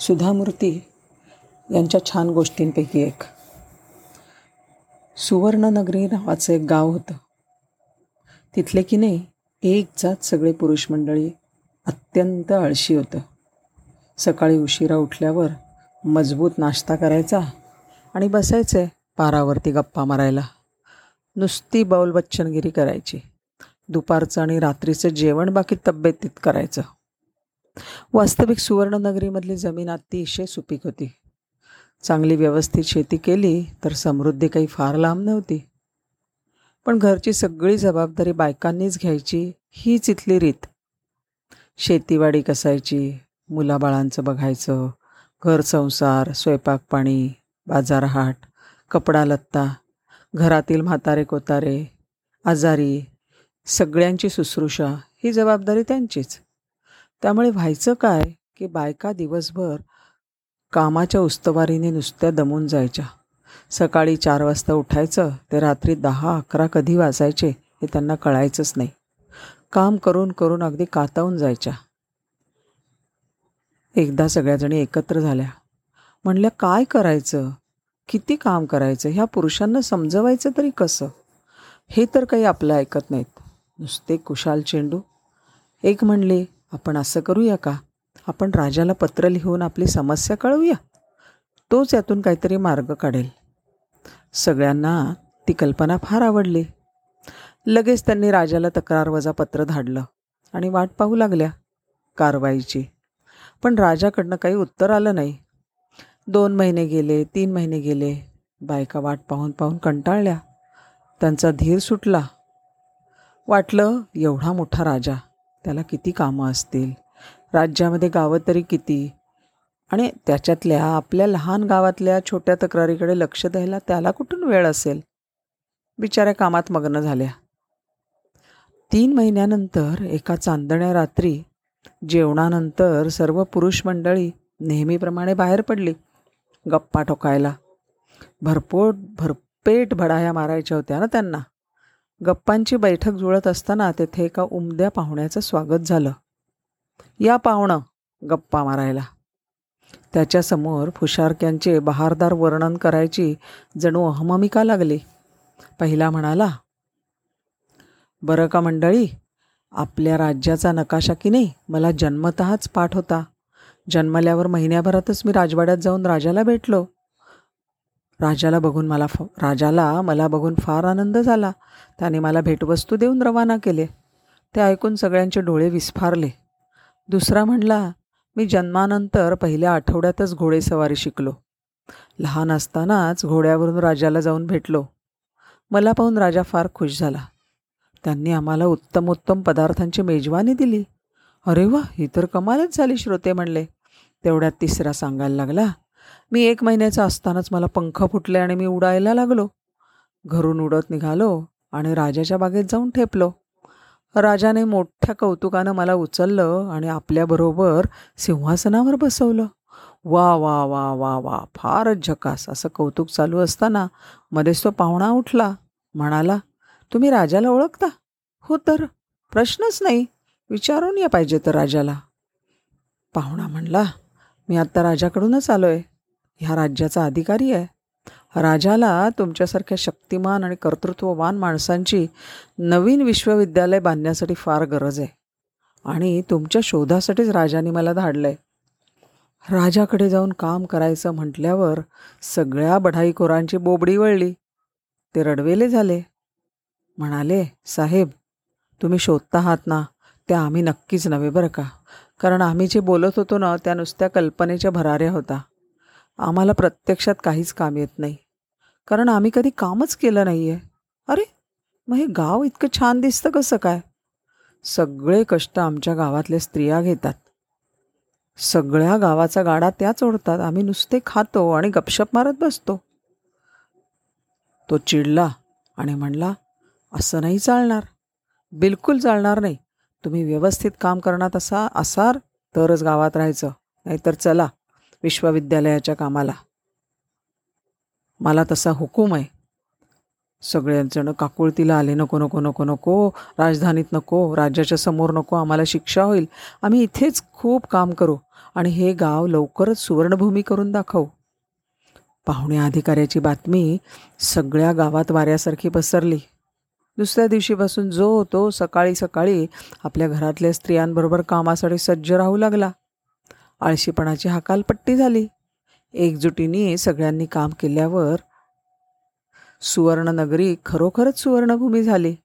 सुधामूर्ती यांच्या छान गोष्टींपैकी एक. सुवर्णनगरी नावाचं एक गाव होतं. तिथले की नाही एक जात सगळे पुरुष मंडळी अत्यंत आळशी होतं. सकाळी उशिरा उठल्यावर मजबूत नाश्ता करायचा आणि बसायचे पारावरती गप्पा मारायला. नुसती बाऊल बच्चनगिरी करायची. दुपारचं आणि रात्रीचं जेवण बाकी तब्येतीत करायचं. वास्तविक सुवर्णनगरीमधली जमीन अतिशय सुपीक होती. चांगली व्यवस्थित शेती केली तर समृद्धी काही फार लांब नव्हती. पण घरची सगळी जबाबदारी बायकांनीच घ्यायची हीच इथली रीत. शेतीवाडी कसायची मुलाबाळांचं बघायचं घर संसार स्वयंपाक पाणी बाजारहाट कपडा लत्ता घरातील म्हातारे कोतारे आजारी सगळ्यांची शुश्रूषा ही जबाबदारी त्यांचीच. त्यामुळे व्हायचं काय की बायका दिवसभर कामाच्या उस्तवारीने नुसत्या दमून जायच्या. सकाळी चार वाजता उठायचं ते रात्री दहा अकरा कधी वाजायचे हे त्यांना कळायचंच नाही. काम करून करून अगदी कातावून जायच्या. एकदा सगळ्याजणी एकत्र झाल्या. म्हणल्या काय करायचं? किती काम करायचं? ह्या पुरुषांना समजवायचं तरी कसं? हे तर काही आपलं ऐकत नाहीत. नुसते कुशाल चेंडू. एक म्हणले आपण असं करूया का? आपण राजाला पत्र लिहून आपली समस्या कळवूया. तोच यातून काहीतरी मार्ग काढेल. सगळ्यांना ती कल्पना फार आवडली. लगेच त्यांनी राजाला तक्रार वजा पत्र धाडलं आणि वाट पाहू लागल्या कारवाईची. पण राजाकडनं काही उत्तर आलं नाही. दोन महिने गेले तीन महिने गेले. बायका वाट पाहून पाहून कंटाळल्या. त्यांचा धीर सुटला. वाटलं एवढा मोठा राजा त्याला किती कामं असतील? राज्यामध्ये गावं तरी किती? आणि त्याच्यातल्या आपल्या लहान गावातल्या छोट्या तक्रारीकडे लक्ष द्यायला त्याला कुठून वेळ असेल? बिचाऱ्या कामात मग्न झाल्या. तीन महिन्यानंतर एका चांदण्या रात्री जेवणानंतर सर्व पुरुष मंडळी नेहमीप्रमाणे बाहेर पडली. गप्पा ठोकायला. भरपूर भरपेट भडाया मारायच्या होत्या ना त्यांना. गप्पांची बैठक जुळत असताना तेथे एका उमद्या पाहुण्याचं स्वागत झालं. या पाहुणं गप्पा मारायला. त्याच्यासमोर फुशारक्यांचे बहारदार वर्णन करायची जणू अहममिका लागली. पहिला म्हणाला बरं का मंडळी आपल्या राज्याचा नकाशा की नाही? मला जन्मतःच पाठ होता. जन्मल्यावर महिन्याभरातच मी राजवाड्यात जाऊन राजाला भेटलो. राजाला बघून मला फ राजाला मला बघून फार आनंद झाला. त्याने मला भेटवस्तू देऊन रवाना केले. ते ऐकून सगळ्यांचे डोळे विस्फारले. दुसरा म्हणला मी जन्मानंतर पहिल्या आठवड्यातच घोडेसवारी शिकलो. लहान असतानाच घोड्यावरून राजाला जाऊन भेटलो. मला पाहून राजा फार खुश झाला. त्यांनी आम्हाला उत्तम उत्तम पदार्थांची मेजवानी दिली. अरे वा ही तर कमालच झाली श्रोते म्हणले. तेवढ्यात तिसरा सांगायला लागला मी एक महिन्याचा असतानाच मला पंख फुटले आणि मी उडायला लागलो. घरून उडत निघालो आणि राजाच्या बागेत जाऊन ठेपलो. राजाने मोठ्या कौतुकानं मला उचललं आणि आपल्याबरोबर सिंहासनावर बसवलं. वा वा वा वा वा फारच झकास असं कौतुक चालू असताना मध्येच तो पाहुणा उठला. म्हणाला तुम्ही राजाला ओळखता? हो तर. प्रश्नच नाही. विचारून या पाहिजे तर राजाला. पाहुणा म्हणला मी आत्ता राजाकडूनच आलो आहे ह्या राज्याचा अधिकारी आहे. राजाला तुमच्यासारख्या शक्तिमान आणि कर्तृत्ववान माणसांची नवीन विश्वविद्यालय बांधण्यासाठी फार गरज आहे. आणि तुमच्या शोधासाठीच राजाने मला धाडलं आहे राजाकडे जाऊन काम करायचं म्हटल्यावर सगळ्या बढाईखोरांची बोबडी वळली. ते रडवेले झाले. म्हणाले साहेब तुम्ही शोधता आहात ना त्या आम्ही नक्कीच नव्हे बरं का? कारण आम्ही जे बोलत होतो ना त्या नुसत्या कल्पनेच्या भराऱ्या होता. आम्हाला प्रत्यक्षात काहीच काम येत नाही. कारण आम्ही कधी कामच केलं नाही आहे अरे मग हे गाव इतकं छान दिसतं कसं काय? सगळे कष्ट आमच्या गावातल्या स्त्रिया घेतात. सगळ्या गावाचा गाडा त्याच ओढतात आम्ही नुसते खातो आणि गपशप मारत बसतो. तो चिडला आणि म्हणला असं नाही चालणार. बिलकुल चालणार नाही. तुम्ही व्यवस्थित काम करणार असा असार तरच गावात राहायचं. नाहीतर चला विश्वविद्यालयाच्या कामाला. मला तसा हुकूम आहे. सगळेजण काकुळतीला आले नको नको नको नको राजधानीत नको राज्याच्या समोर नको आम्हाला शिक्षा होईल. आम्ही इथेच खूप काम करू आणि हे गाव लवकरच सुवर्णभूमी करून दाखवू. पाहुण्या अधिकाऱ्याची बातमी सगळ्या गावात वाऱ्यासारखी पसरली. दुसऱ्या दिवशीपासून जो तो सकाळी सकाळी आपल्या घरातल्या स्त्रियांबरोबर कामासाठी सज्ज राहू लागला. आळशीपणाची हकालपट्टी झाली. एकजुटीने सगळ्यांनी काम केल्यावर सुवर्णनगरी खरोखरच सुवर्णभूमी झाली.